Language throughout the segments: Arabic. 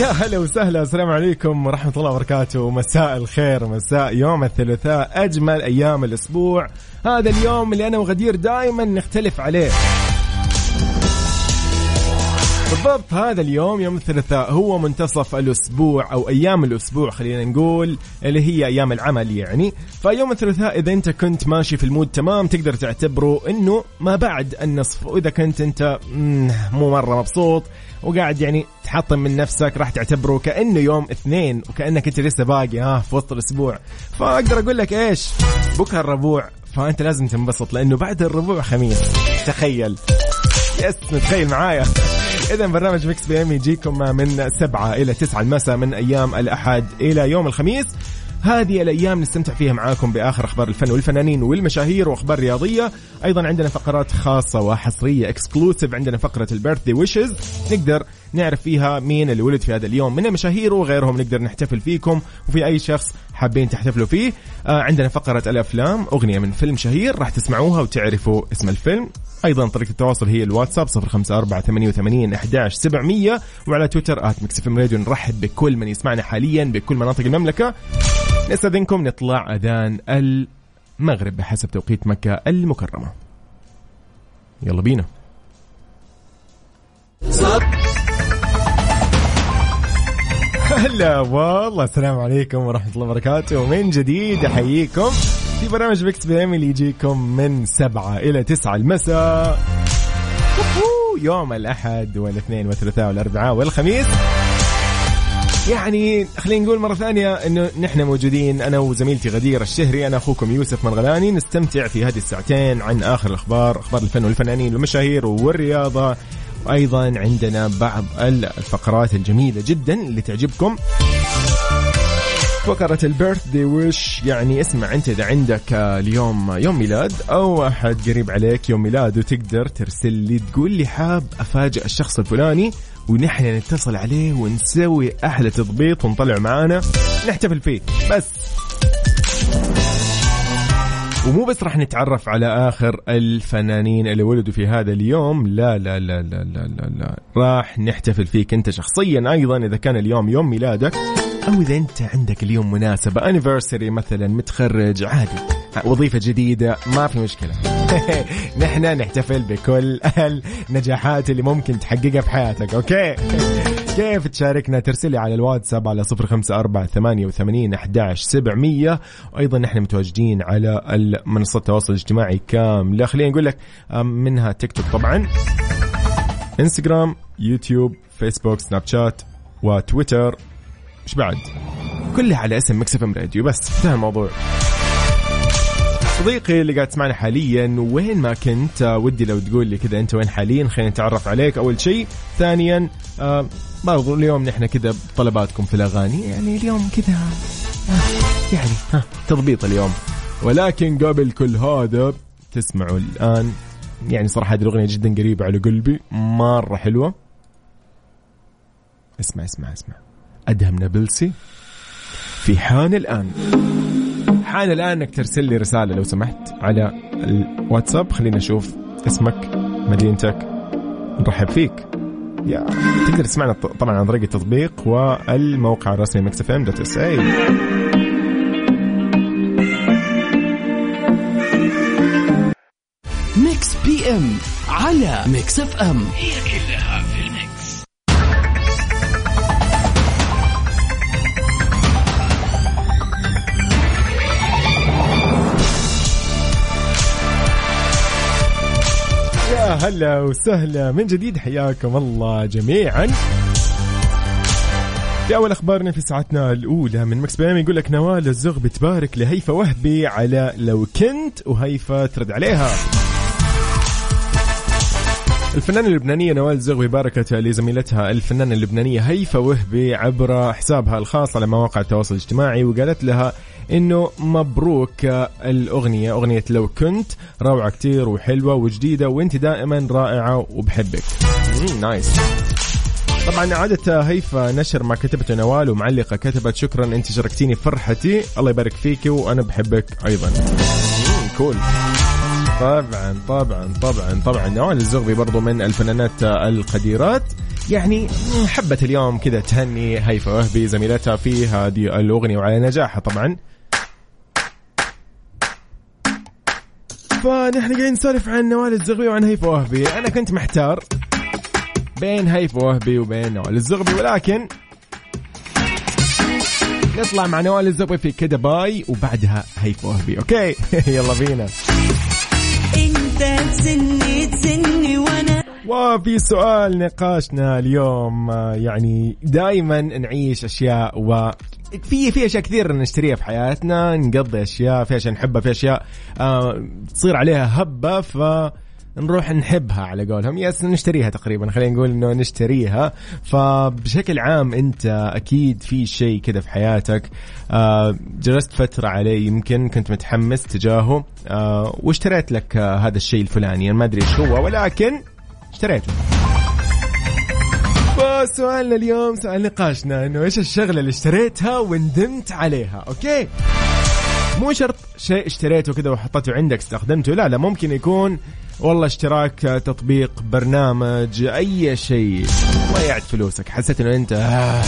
يا هلا وسهلا السلام عليكم ورحمة الله وبركاته. مساء الخير مساء يوم الثلاثاء أجمل أيام الأسبوع. هذا اليوم اللي أنا وغدير دائما نختلف عليه. بالضبط هذا اليوم يوم الثلاثاء هو منتصف الأسبوع أو أيام الأسبوع خلينا نقول اللي هي أيام العمل يعني. فيوم الثلاثاء إذا أنت كنت ماشي في المود تمام تقدر تعتبره إنه ما بعد النصف. وإذا كنت أنت مو مرة مبسوط وقاعد يعني تحطم من نفسك راح تعتبره كأنه يوم اثنين وكأنك أنت لسه باقي ها في وسط الأسبوع. فأقدر أقول لك إيش؟ بكرة الربوع فأنت لازم تنبسط لأنه بعد الربوع خميس. تخيل. yes متخيل معايا؟ اذا برنامج Mix PM يجيكم من سبعة إلى تسعة المساء من أيام الأحد إلى يوم الخميس. هذه الأيام نستمتع فيها معاكم بآخر أخبار الفن والفنانين والمشاهير وأخبار رياضية. أيضا عندنا فقرات خاصة وحصرية exclusive عندنا فقرة ال birthday wishes نقدر نعرف فيها مين اللي ولد في هذا اليوم من المشاهير وغيرهم نقدر نحتفل فيكم. وفي أي شخص حابين تحتفلوا فيه آه عندنا فقرة الأفلام أغنية من فيلم شهير راح تسمعوها وتعرفوا اسم الفيلم. أيضا طريقة التواصل هي الواتساب 05488 11700 وعلى تويتر at نرحب بكل من يسمعنا حاليا بكل مناطق المملكة. نستأذنكم نطلع أذان المغرب بحسب توقيت مكة المكرمة. يلا بينا. هلا والله السلام عليكم ورحمة الله وبركاته. من جديد أحييكم. في برنامج Mix PM اللي يجيكم من سبعة إلى تسعة المساء. يوم الأحد والاثنين والثلاثاء والأربعاء والخميس. يعني خلينا نقول مرة ثانية إنه نحن موجودين أنا وزميلتي غدير الشهري أنا أخوكم يوسف مرغلاني نستمتع في هذه الساعتين عن آخر الأخبار أخبار الفن والفنانين والمشاهير والرياضة. وأيضا عندنا بعض الفقرات الجميلة جدا اللي تعجبكم فقرة البيرث دي وش يعني؟ اسمع أنت إذا عندك اليوم يوم ميلاد أو أحد قريب عليك يوم ميلاد وتقدر ترسل لي تقول لي حاب أفاجئ الشخص الفلاني ونحن نتصل عليه ونسوي أحلى تضبيط ونطلع معانا. نحتفل فيه بس. ومو بس راح نتعرف على آخر الفنانين اللي ولدوا في هذا اليوم لا لا لا لا لا لا, لا. راح نحتفل فيك أنت شخصيا أيضا إذا كان اليوم يوم ميلادك. أو إذا أنت عندك اليوم مناسبة انيفرساري مثلا متخرج عادي. وظيفة جديدة ما في مشكلة. نحن نحتفل بكل النجاحات اللي ممكن تحققها في حياتك okay؟ كيف تشاركنا؟ ترسلي على الواتساب على صفر خمسة أربعة ثمانية وثمانين أحداش سبعمية. وأيضا نحن متواجدين على منصات التواصل الاجتماعي كاملة. خلينا نقول لك منها تيك توك طبعا انستغرام يوتيوب فيسبوك سناب شات وتويتر. إيش بعد. كلها على اسم Mix FM Radio بس انتهى الموضوع. صديقي اللي قاعد تسمعنا حاليا وين ما كنت ودي لو تقول لي كذا أنت وين حاليا خلينا نتعرف عليك أول شيء. ثانيا آه برضو اليوم نحن كذا بطلباتكم في الأغاني. يعني اليوم كذا آه يعني ها تضبيط اليوم. ولكن قبل كل هذا تسمعوا الآن يعني صراحة هذه الأغنية جدا قريبة على قلبي مرة حلوة. اسمع اسمع اسمع. أدهم نابلسي في حان الآن. حان الآن إنك ترسل لي رسالة لو سمحت على الواتساب. خلينا نشوف اسمك مدينتك نرحب فيك. يا تقدر تسمعنا طبعا عن طريق التطبيق والموقع الرسمي Mix FM dot SA. Mix PM على Mix FM. هي كلها هلا وسهلا من جديد حياكم الله جميعا. في أول أخبارنا في ساعتنا الأولى من Mix PM يقول لك نوال الزغبي تبارك لهيفا وهبي على لو كنت وهيفا ترد عليها. الفنانة اللبنانية نوال الزغبي باركت لزميلتها الفنانة اللبنانية هيفا وهبي عبر حسابها الخاص على مواقع التواصل الاجتماعي وقالت لها إنه مبروك الأغنية أغنية لو كنت. روعة كتير وحلوة وجديدة وإنت دائما رائعة وبحبك. nice طبعا عادت هيفا نشر ما كتبته نوال ومعلقة كتبت. شكرا إنت شاركتيني فرحتي. الله يبارك فيك وأنا بحبك أيضا. cool طبعا طبعا طبعا طبعا. نوال الزغبي برضو من الفنانات القديرات. يعني حبت اليوم كذا تهني هيفا وهبي زميلتها في هذه الأغنية وعلى نجاحها طبعا. فنحن قاعدين نسولف عن نوال الزغبي وعن هيفا وهبي. أنا كنت محتار بين هيفا وهبي وبين نوال الزغبي ولكن نطلع مع نوال الزغبي في كده bye وبعدها هيفا وهبي. okay؟ يلا بينا. انت تسني تسني وأنا وفي سؤال نقاشنا اليوم آه، يعني دائما نعيش أشياء و في في أشياء كثير نشتريها في حياتنا نقضي أشياء في أشياء نحبها في أشياء آه تصير عليها هبة ف نروح نحبها على قولهم. yes نشتريها تقريبا خلينا نقول إنه نشتريها. فبشكل عام أنت أكيد في شيء كذا في حياتك آه جلست فترة عليه يمكن كنت متحمس تجاهه آه واشتريت لك هذا الشيء الفلاني. ما أدري إيش هو ولكن اشتريته. فسؤالنا اليوم سؤال نقاشنا إنه إيش الشغلة اللي اشتريتها وندمت عليها okay؟ مو شرط شيء اشتريته كذا وحطيته عندك استخدمته لا لا ممكن يكون والله اشتراك تطبيق برنامج أي شيء. ضيعت فلوسك. حسيت إنه أنت آه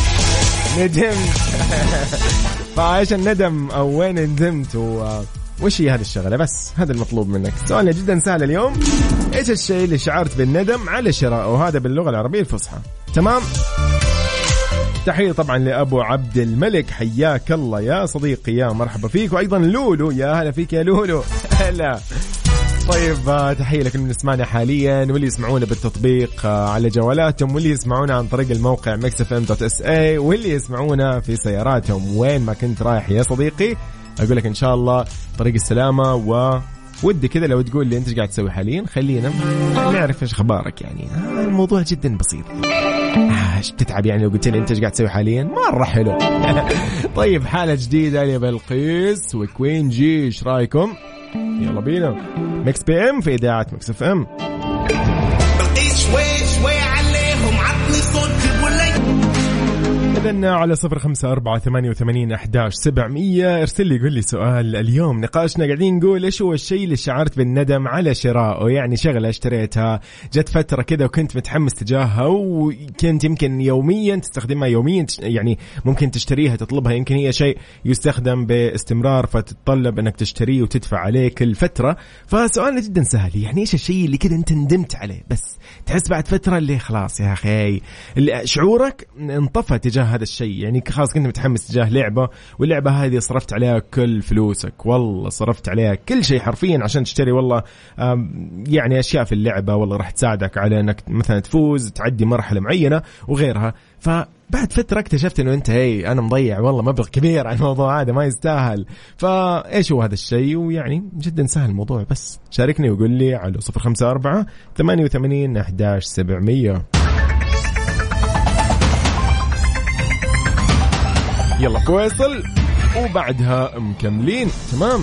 ندمت. فإيش الندم؟ أو وين ندمت؟ و وش هي هذه الشغلة؟ بس هذا المطلوب منك. سؤالنا جدا سهل اليوم. إيش الشيء اللي شعرت بالندم على شرائه وهذا باللغة العربية الفصحى. تمام؟ تحية طبعا لأبو عبد الملك حياك الله يا صديقي يا مرحبا فيك وأيضا لولو يا هلا فيك يا لولو. هلا. طيب آه، تحية لكل من يسمعنا حاليا واللي يسمعونا بالتطبيق آه، على جوالاتهم واللي يسمعونا عن طريق الموقع mixfm.sa واللي يسمعونا في سياراتهم. وين ما كنت رايح يا صديقي؟ أقول لك إن شاء الله طريق السلامة و ودي كذا لو تقول لي إيش قاعد تسوي حاليا خلينا نعرف إيش أخبارك يعني. آه، الموضوع جدا بسيط. إيش بتتعب يعني لو قلت لي أنت إيش قاعد تسوي حاليا؟ مرة حلو. طيب حالة جديدة لبلقيس و Queen G إيش رأيكم؟ يلا بينا. Mix PM في إذاعة Mix FM. إذا على صفر خمسة أربعة ثمانية وثمانين أحداش سبعمية. أرسل لي قول لي سؤال. اليوم نقاشنا قاعدين نقول إيش هو الشيء اللي شعرت بالندم على شرائه يعني شغلة اشتريتها جت فترة كذا وكنت متحمس تجاهها وكنت يمكن يوميا تستخدمها يوميا يعني ممكن تشتريها تطلبها. يمكن هي شيء يستخدم باستمرار فتتطلب إنك تشتريه وتدفع عليه كل فترة. فسؤالنا جدا سهل يعني إيش الشيء اللي كذا أنت ندمت عليه؟ بس تحس بعد فترة اللي خلاص يا اللي شعورك انطفى تجاه هذا الشيء. يعني خلاص كنت متحمس تجاه لعبة واللعبة هذه صرفت عليها كل فلوسك. والله صرفت عليها كل شيء حرفيا عشان تشتري. والله يعني أشياء في اللعبة. والله راح تساعدك على إنك مثلا تفوز تعدي مرحلة معينة وغيرها. فبعد فترة اكتشفت إنه أنت هي أنا مضيع. والله مبلغ كبير على الموضوع هذا ما يستاهل. فإيش هو هذا الشيء؟ ويعني جدا سهل الموضوع. بس شاركني وقول لي على 054 88 11 700 يلا. فيصل وبعدها مكملين. تمام.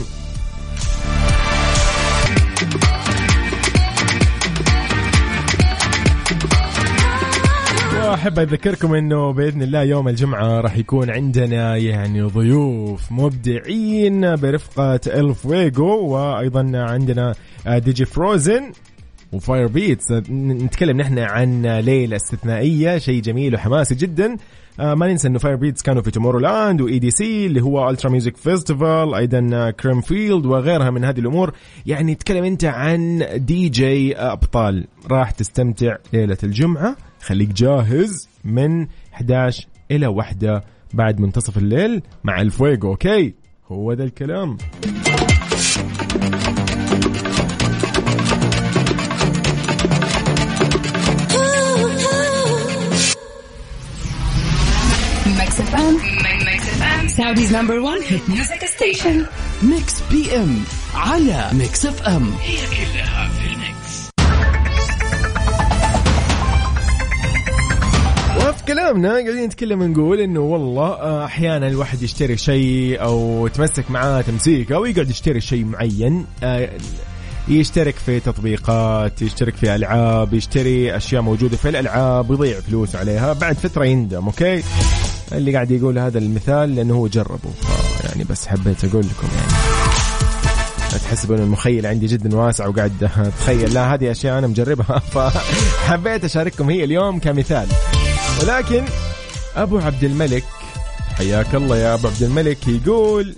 وأحب أذكركم إنه بإذن الله يوم الجمعة راح يكون عندنا يعني ضيوف مبدعين برفقة الفويجو وأيضا عندنا DJ Frozen. و Firebeatz. نتكلم نحن عن ليلة استثنائية شيء جميل وحماسي جدا. آه ما ننسى إنه Firebeatz كانوا في Tomorrowland و EDC اللي هو Ultra Music Festival أيضا Creamfields وغيرها من هذه الأمور. يعني تكلم أنت عن دي جي أبطال. راح تستمتع ليلة الجمعة. خليك جاهز من 11 إلى 1 بعد منتصف الليل مع الفويجو أوكي؟ هو ذا الكلام. Mix FM Mix FM Saudi's number 1 hit music station Mix PM على Mix FM في كلامنا قاعدين نتكلم نقول إنه والله آه، أحيانا الواحد يشتري شيء أو تمسك معاه تمسيكه ويقعد يشتري شيء معين آه، يشترك في تطبيقات يشترك في ألعاب يشتري أشياء موجودة في الألعاب ويضيع فلوس عليها بعد فترة يندم أوكي؟ اللي قاعد يقول هذا المثال لأنه هو جربه. يعني بس حبيت أقول لكم يعني. لا تحسبوا ان المخيل عندي جدا واسع وقاعد أتخيل. لا هذه أشياء أنا مجربها. فحبيت أشارككم هي اليوم كمثال. ولكن أبو عبد الملك حياك الله يا أبو عبد الملك يقول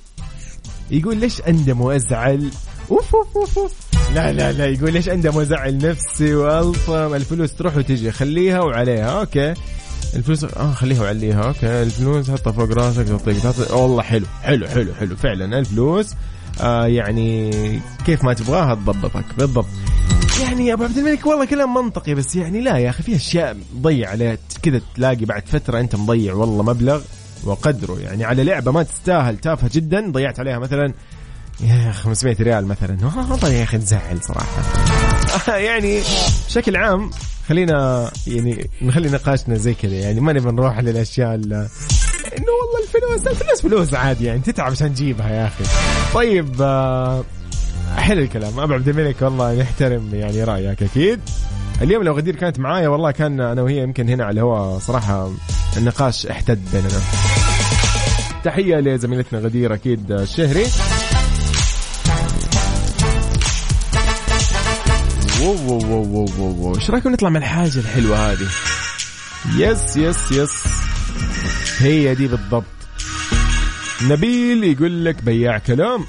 يقول ليش اندم وازعل أوف أوف أوف, أوف. لا لا لا يقول ليش اندم وازعل نفسي وألطم؟ الفلوس تروح وتجي خليها وعليها. okay. الفلوس آه خليها وعليها okay. الفلوس حطها فوق راسك تعطيك والله حلو حلو حلو حلو. فعلا الفلوس آه يعني كيف ما تبغاها تضبطك. بالضبط. يعني يا أبو عبد الملك والله كلام منطقي بس يعني لا يا أخي في أشياء مضيع عليها كذا تلاقي بعد فترة أنت مضيع والله مبلغ وقدره. يعني على لعبة ما تستاهل تافهة جدا ضيعت عليها مثلا يا 500 ريال مثلا. والله يا أخي تزعل صراحة. يعني بشكل عام خلينا يعني نخلي نقاشنا زي كذا يعني ما نبي نروح للأشياء إنه والله الفلوس الفلوس فلوس عادي يعني تتعب عشان تجيبها يا أخي. طيب آه، حلو الكلام. أبو عبد الملك والله نحترم يعني رأيك أكيد. اليوم لو غدير كانت معايا والله كان أنا وهي يمكن هنا على الهواء صراحة النقاش احتد بيننا. تحية لزميلتنا غدير أكيد الشهري. wow wow wow wow إيش رأيكم نطلع من الحاجة الحلوة هذه؟ yes yes yes هي دي بالضبط. نبيل يقول لك بياع كلام.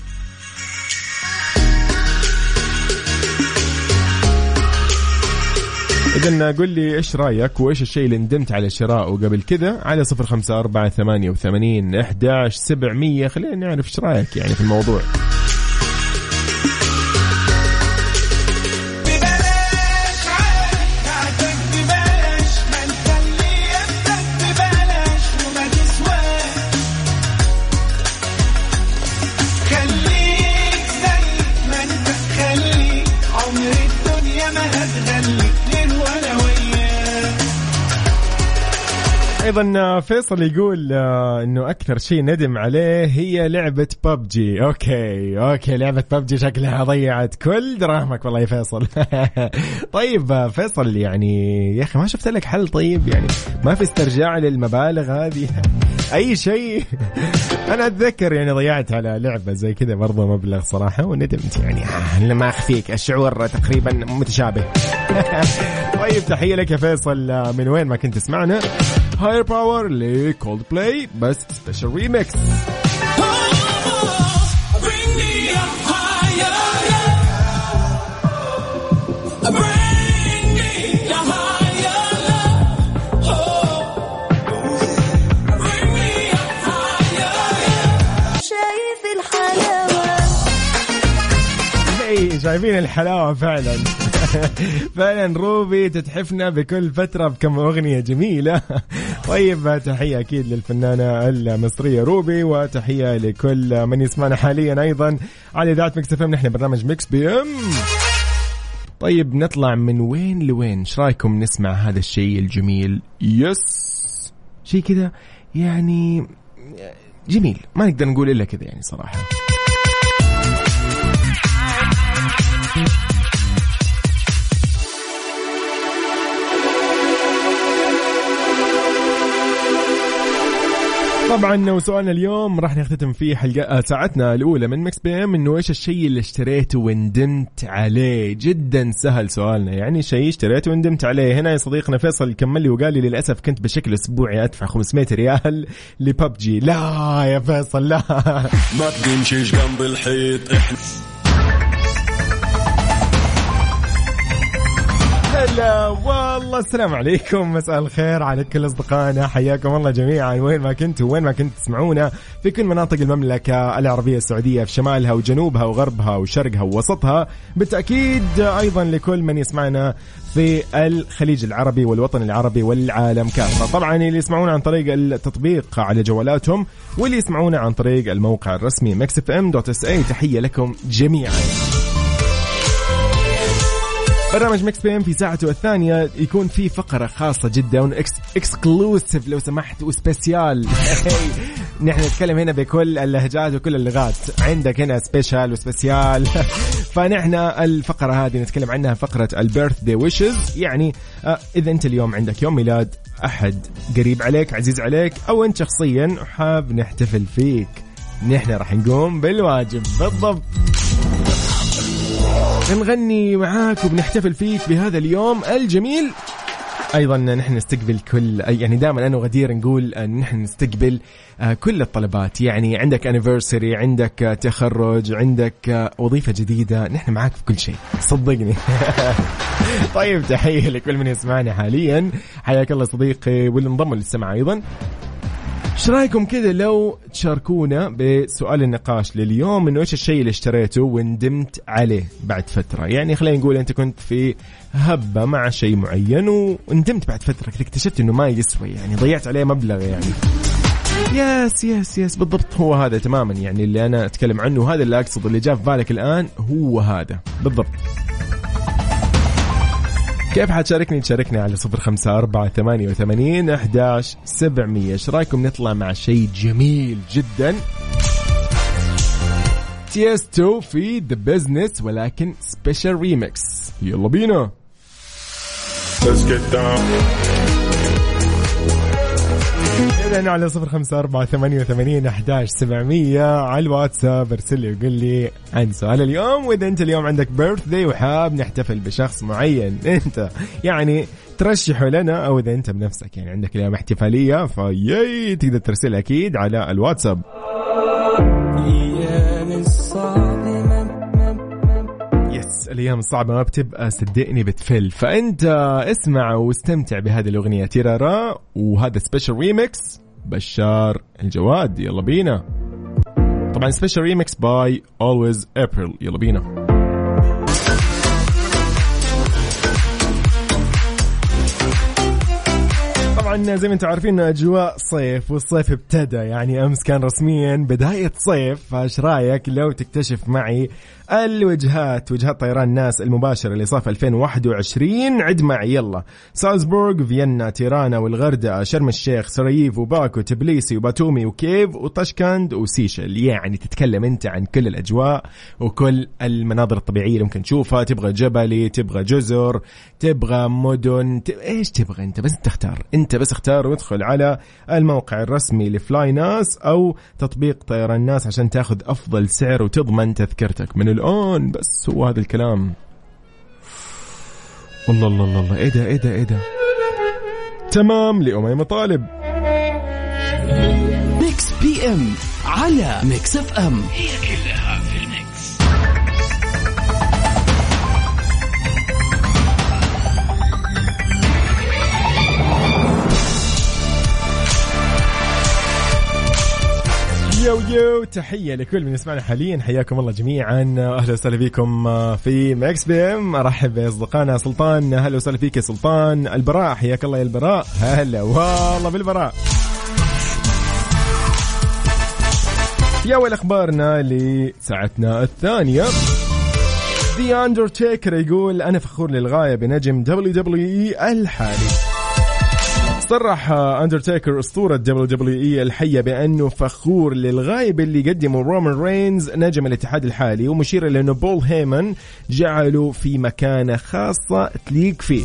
إذا قل لي إيش رأيك وإيش الشيء اللي ندمت على شراءه قبل كذا؟ على صفر خمسة أربعة ثمانية وثمانين إحداش سبعمية. خلينا نعرف إيش رأيك يعني في الموضوع. أيضا فيصل يقول آه، إنه أكثر شيء ندم عليه هي لعبة PUBG okay okay لعبة ببجي شكلها ضيعت كل دراهمك والله يا فيصل. طيب آه، فيصل يعني يا أخي ما شفت لك حل طيب؟ يعني ما في استرجاع للمبالغ هذه. أي شيء. أنا أتذكر يعني ضيعت على لعبة زي كذا برضه مبلغ صراحة وندمت يعني. آه، ما أخفيك الشعور تقريبا متشابه. طيب تحية لك يا فيصل. من وين ما كنت تسمعنا. Higher Power ل Coldplay بس special الحلاوة. اي شايفين الحلاوة فعلا. فعلا روبي تتحفنا بكل فترة بكم أغنية جميلة. طيب تحية أكيد للفنانة المصرية روبي وتحية لكل من يسمعنا حاليا أيضا على إذاعة Mix FM نحن برنامج Mix PM. طيب نطلع من وين لوين؟ إيش رأيكم نسمع هذا الشيء الجميل؟ yes! شيء كذا يعني جميل. ما نقدر نقول إلا كذا يعني صراحة. طبعا وسؤالنا اليوم راح نختتم فيه حلقة آه، ساعتنا الأولى من Mix PM إنه إيش الشيء اللي اشتريته وندمت عليه؟ جدا سهل سؤالنا. يعني شيء اشتريته وندمت عليه. هنا يا صديقنا فيصل كمل لي وقال لي للأسف كنت بشكل أسبوعي أدفع 500 ريال لببجي لا يا فيصل لا. ما تمشيش جنب الحيط. إحنا هلا والله السلام عليكم مساء الخير على كل أصدقائنا حياكم الله جميعا. وين ما كنتوا وين ما كنت تسمعونا في كل مناطق المملكة العربية السعودية في شمالها وجنوبها وغربها وشرقها ووسطها. بالتأكيد أيضا لكل من يسمعنا في الخليج العربي والوطن العربي والعالم كافه طبعا اللي يسمعونا عن طريق التطبيق على جوالاتهم واللي يسمعونا عن طريق الموقع الرسمي Mix FM dot SA. تحية لكم جميعا. برنامج Mix PM في ساعته الثانية يكون في فقرة خاصة جدا exclusive لو سمحت و special. نحن نتكلم هنا بكل اللهجات وكل اللغات. عندك هنا special و spécial. فنحن الفقرة هذه نتكلم عنها فقرة ال birthday wishes يعني آه، إذا أنت اليوم عندك يوم ميلاد أحد قريب عليك عزيز عليك أو أنت شخصيا حاب نحتفل فيك. نحن راح نقوم بالواجب. بالضبط. نغني معاك وبنحتفل فيك بهذا اليوم الجميل. أيضا نحن نستقبل كل يعني دائما أنا وغدير نقول أن نحن نستقبل آه، كل الطلبات. يعني عندك انيفرساري عندك تخرج عندك آه، وظيفة جديدة. نحن معاك في كل شيء. صدقني. طيب تحية لكل من يسمعنا حاليا. حياك الله صديقي واللي انضم للسمع أيضا. إيش رأيكم كذا لو تشاركونا بسؤال النقاش لليوم إنه إيش الشيء اللي اشتريته وندمت عليه بعد فترة؟ يعني خلينا نقول أنت كنت في هبة مع شيء معين وندمت بعد فترة اكتشفت إنه ما يسوى يعني ضيعت عليه مبلغ يعني. yes yes yes بالضبط هو هذا تماما يعني اللي أنا أتكلم عنه وهذا اللي اقصد اللي جاء في بالك الآن هو هذا بالضبط. كيف حتشاركني؟ تشاركني على صفر خمسة أربعة ثمانية وثمانين أحداش سبعمية إيش رأيكم؟ نطلع مع شيء جميل جدا. Tiësto في The Business ولكن special remix يلا بينا. Let's get down. إذا على صفر خمسة أربعة ثمانية وثمانين أحداش سبعمية على الواتساب. ارسل لي وقول لي عن سؤال اليوم. وإذا أنت اليوم عندك birthday وحاب نحتفل بشخص معين أنت يعني ترشحه لنا أو إذا أنت بنفسك يعني عندك اليوم احتفالية فيي تقدر ترسل أكيد على الواتساب. الأيام الصعبه ما بتبقى صدقني بتفل. فأنت اسمع واستمتع بهذه الأغنية تيرارا وهذا special remix بشار الجواد. يلا بينا. طبعا special remix by Always April يلا بينا. طبعا زي ما أنتم عارفين أجواء صيف والصيف ابتدى يعني أمس كان رسميا بداية صيف فايش رأيك لو تكتشف معي الوجهات وجهات طيران ناس المباشرة لصيف 2021 عد معي يلا. سالزبورغ فيينا تيرانا والغردقه شرم الشيخ سراييف وباكو تبليسي وباتومي وكيف وطشكند وسيشل. يعني تتكلم أنت عن كل الأجواء وكل المناظر الطبيعية اللي ممكن تشوفها. تبغى جبلي تبغى جزر تبغى مدن ت... إيش تبغى أنت؟ بس تختار أنت بس اختار وادخل على الموقع الرسمي ل flynas أو تطبيق طيران ناس عشان تاخذ أفضل سعر وتضمن تذكرتك. من الآن بس هو هذا الكلام. الله الله الله الله إيه ده إيه ده إيه ده. تمام لأميمة طالب. Mix PM على Mix FM. yo yo تحية لكل من يسمعنا حاليا. حياكم الله جميعا. أهلا وسهلا فيكم في Mix PM. أرحب بأصدقائنا سلطان. أهلا وسهلا فيك يا سلطان. البراء حياك الله يا البراء. هلا والله بالبراء. في اول أخبارنا لساعتنا الثانية. The Undertaker يقول أنا فخور للغاية بنجم WWE الحالي. صرح اندرتيكر أسطورة WWE الحية بأنه فخور للغايه باللي قدمه رومان رينز نجم الاتحاد الحالي ومشير إلى إنه بول هيمن جعله في مكانة خاصة تليق فيه.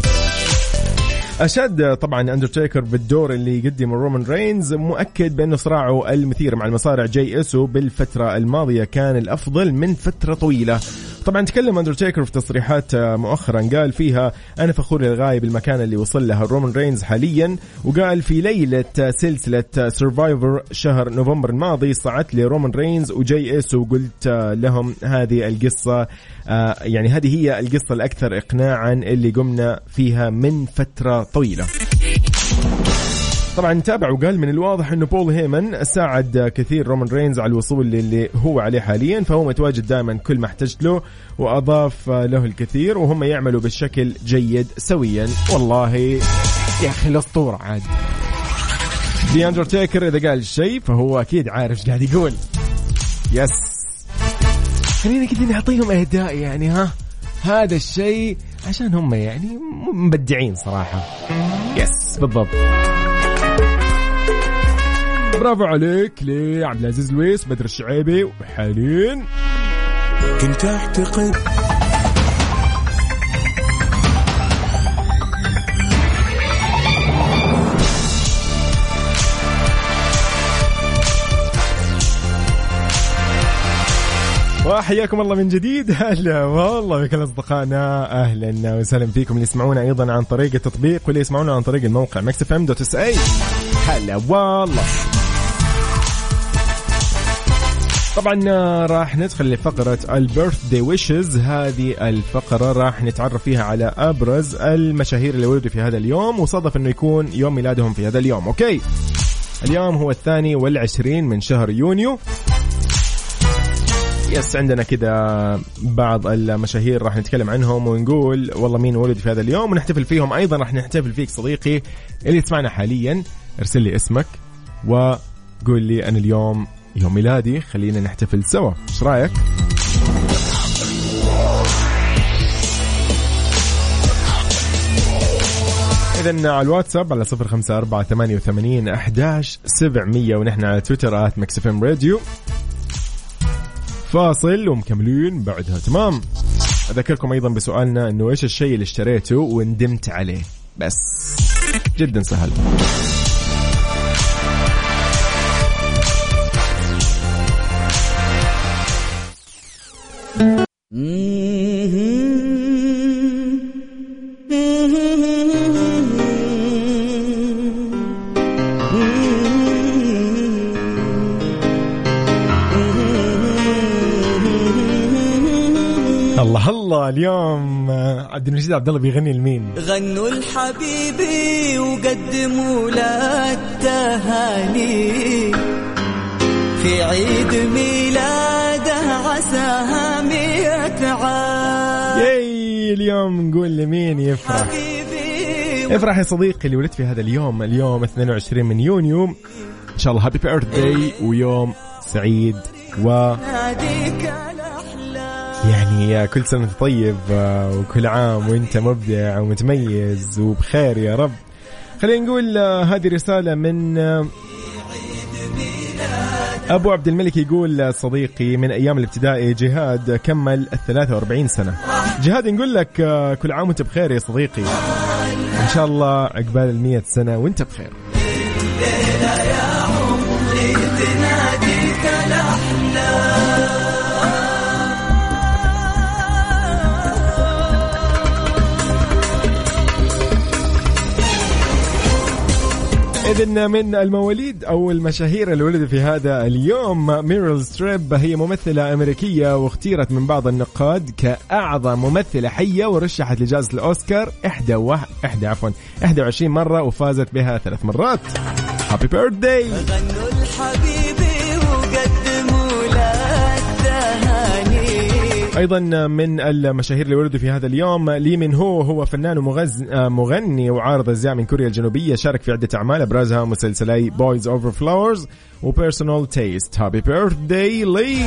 أشاد طبعا أندرتيكر بالدور اللي يقدمه رومان رينز مؤكد بأنه صراعه المثير مع المصارع جاي إسو بالفترة الماضية كان الأفضل من فترة طويلة. طبعا تكلم اندرتيكر في تصريحات مؤخرا قال فيها أنا فخور للغاية بالمكان اللي وصل لها رومان رينز حاليا. وقال في ليلة سلسلة Survivor شهر نوفمبر الماضي صعدت لرومان رينز وجاي إيسو وقلت لهم هذه القصة آه، يعني هذه هي القصة الأكثر اقناعا اللي قمنا فيها من فترة طويلة. طبعا تابع وقال من الواضح إنه بول هيمن ساعد كثير رومان رينز على الوصول للي هو عليه حاليا فهو متواجد دائما كل ما احتجت له وأضاف له الكثير وهم يعملوا بالشكل جيد سويا. والله يا أخي الأسطورة عاد. The Undertaker إذا قال شيء فهو أكيد عارف إيش قاعد يقول. yes. خلينا كذا نعطيهم أهداء يعني ها. هذا الشيء عشان هم يعني مبدعين صراحة. yes بالضبط. برافو عليك. لعبد العزيز لويس بدر الشعيبي وحالين كنت أعتقد وحياكم الله من جديد. هلا والله بكل اصدقائنا أهلا وسهلا فيكم. اللي يسمعونا أيضا عن طريق التطبيق واللي يسمعونا عن طريق الموقع Mix FM dot SA. هلا والله. طبعا آه، راح ندخل لفقرة ال birthday wishes هذه الفقرة راح نتعرف فيها على أبرز المشاهير اللي ولدوا في هذا اليوم وصادف أنه يكون يوم ميلادهم في هذا اليوم. okay. اليوم هو الثاني والعشرين من شهر يونيو. yes عندنا كذا بعض المشاهير راح نتكلم عنهم ونقول والله مين ولد في هذا اليوم؟ ونحتفل فيهم أيضا. راح نحتفل فيك صديقي اللي تسمعنا حاليا ارسل لي اسمك وقول لي أنا اليوم يوم ميلادي خلينا نحتفل سوا. إيش رأيك؟ إذا على الواتساب على صفر خمسة أربعة ثمانية وثمانين أحداش سبعمية ونحن على تويتر آت إف إم راديو. فاصل ومكملين بعدها. تمام. أذكركم أيضا بسؤالنا أنه إيش الشيء اللي اشتريته وندمت عليه؟ بس. جدا سهل. اليوم عبد المجيد عبد الله بيغني لمين؟ غنوا لحبيبي وقدموا له التهاني في عيد ميلاده عساها مئة عام ياي اليوم نقول لمين يفرح؟ افرح يا صديقي اللي ولدت في هذا اليوم اليوم 22 من يونيو. إن شاء الله هابي بيرث داي ويوم سعيد و يعني كل وأنت طيب آه، وكل عام وأنت مبدع ومتميز وبخير يا رب. خلينا نقول آه، هذه رسالة من آه، أبو عبد الملك يقول صديقي من أيام الابتدائي جهاد كمل ال 43 سنة. جهاد نقول لك كل عام وأنت بخير يا صديقي. إن شاء الله عقبال ال 100 سنة وأنت بخير. إذن من المواليد أو المشاهير اللي ولدوا في هذا اليوم ميريل ستريب هي ممثلة أمريكية واختيرت من بعض النقاد كأعظم ممثلة حية ورشحت لجائزة الأوسكار إحدى و... إحدى عفوا 21 مرة وفازت بها ثلاث مرات. happy birthday غنوا لحبيبي أيضا من المشاهير اللي ولدوا في هذا اليوم لي مين هو هو فنان ومغز... مغني وعارض ازياء من كوريا الجنوبية شارك في عدة اعمال ابرزها مسلسلي Boys Over Flowers و Personal Taste happy birthday لي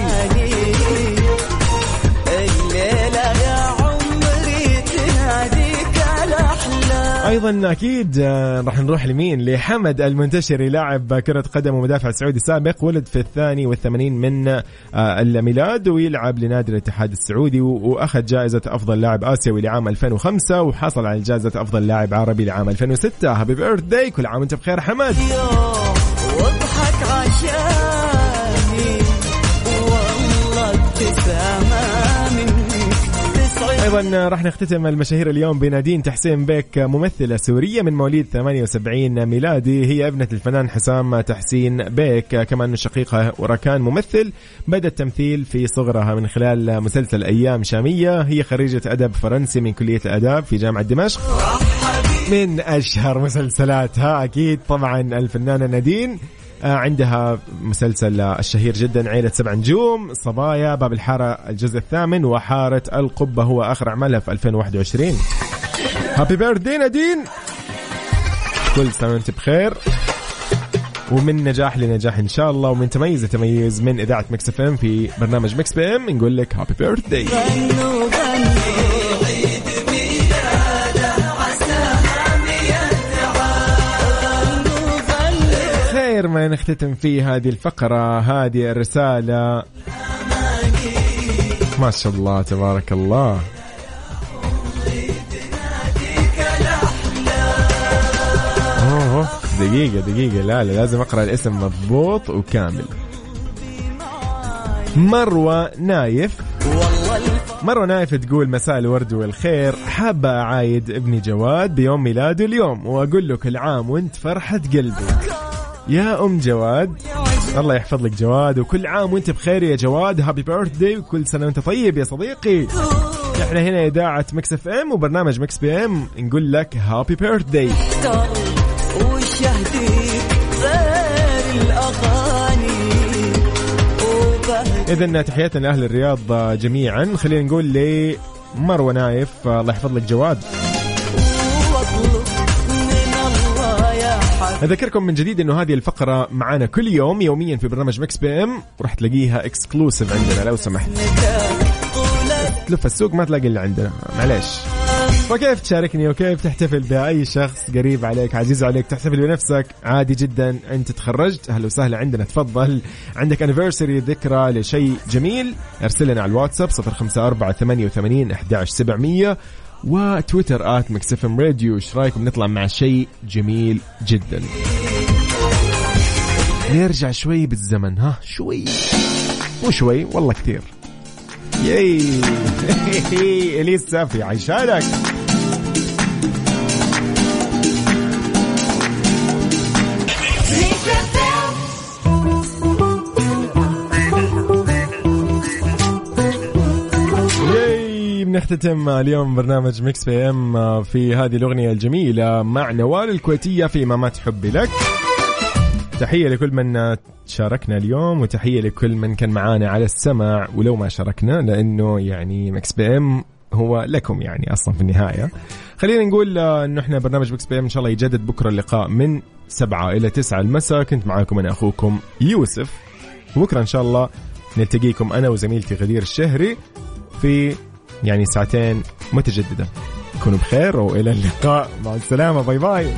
الأحلام أيضا أكيد آه، راح نروح لمين؟ لحمد المنتشري لاعب كرة قدم ومدافع سعودي سابق ولد في الثاني والثمانين من آه، الميلاد ويلعب لنادي الاتحاد السعودي وأخذ جائزة أفضل لاعب آسيوي لعام 2005 وحصل على جائزة أفضل لاعب عربي لعام 2006 happy birthday كل عام وأنت بخير حمد. واضحك عشاني أيضا راح نختتم المشاهير اليوم بنادين تحسين بيك ممثلة سورية من مواليد 78 ميلادي هي أبنة الفنان حسام تحسين بيك. كمان شقيقها وركان ممثل بدأ التمثيل في صغرها من خلال مسلسل أيام شامية. هي خريجة أدب فرنسي من كلية الاداب في جامعة دمشق. من أشهر مسلسلاتها أكيد طبعا الفنانة نادين. عندها مسلسل آه، الشهير جدا عيلة سبع نجوم صبايا باب الحارة الجزء الثامن وحارة القبة هو آخر أعمالها في 2021 happy birthday نادين. كل سنة وأنت بخير. ومن نجاح لنجاح إن شاء الله ومن تميز لتميز من إذاعة Mix FM في برنامج Mix PM نقول لك happy birthday غنوا ما نختتم فيه هذه الفقرة هذه الرسالة. ما شاء الله تبارك الله. أوه دقيقة دقيقة. لا لا لازم أقرأ الاسم مضبوط وكامل. مروة نايف. مروة نايف تقول مساء الورد والخير. حابة أعايد ابني جواد بيوم ميلاده اليوم وأقول له كل عام وانت فرحة قلبي يا أم جواد. الله يحفظ لك جواد وكل عام وأنت بخير يا جواد. happy birthday وكل سنة وأنت طيب يا صديقي. إحنا هنا إذاعة Mix FM وبرنامج Mix PM نقول لك happy الاغاني وبهدي إذا تحياتنا لأهل الرياض جميعا. خلينا نقول لي مروة نايف. الله يحفظ لك جواد. أذكركم من جديد إنه هذه الفقرة معانا كل يوم يوميا في برنامج Mix PM وراح تلاقيها exclusive عندنا لو سمحت. تلف السوق ما تلاقي اللي عندنا معليش. وكيف تشاركني وكيف تحتفل بأي شخص قريب عليك عزيز عليك تحتفل بنفسك؟ عادي جدا أنت تخرجت أهلا وسهلا عندنا تفضل. عندك anniversary ذكرى لشيء جميل؟ أرسل لنا على الواتساب 054 88 11700 وتويتر آت مكسفم راديو. إيش رأيكم؟ نطلع مع شيء جميل جدا. نرجع شوي بالزمن ها؟ شوي. مو شوي والله كثير. ياي. إليس سافي عيشانك بنختتم اليوم برنامج Mix PM في هذه الأغنية الجميلة مع نوال الكويتية في مامات حبي لك. تحية لكل من شاركنا اليوم وتحية لكل من كان معانا على السمع ولو ما شاركنا لأنه يعني Mix PM هو لكم يعني أصلا في النهاية. خلينا نقول آه، إنه إحنا برنامج Mix PM إن شاء الله يجدد بكرة اللقاء من سبعة إلى تسعة المساء. كنت معاكم أنا أخوكم يوسف. وبكره إن شاء الله نلتقيكم أنا وزميلتي غدير الشهري في يعني ساعتين متجددة. كونوا بخير وإلى اللقاء. مع السلامة. باي باي.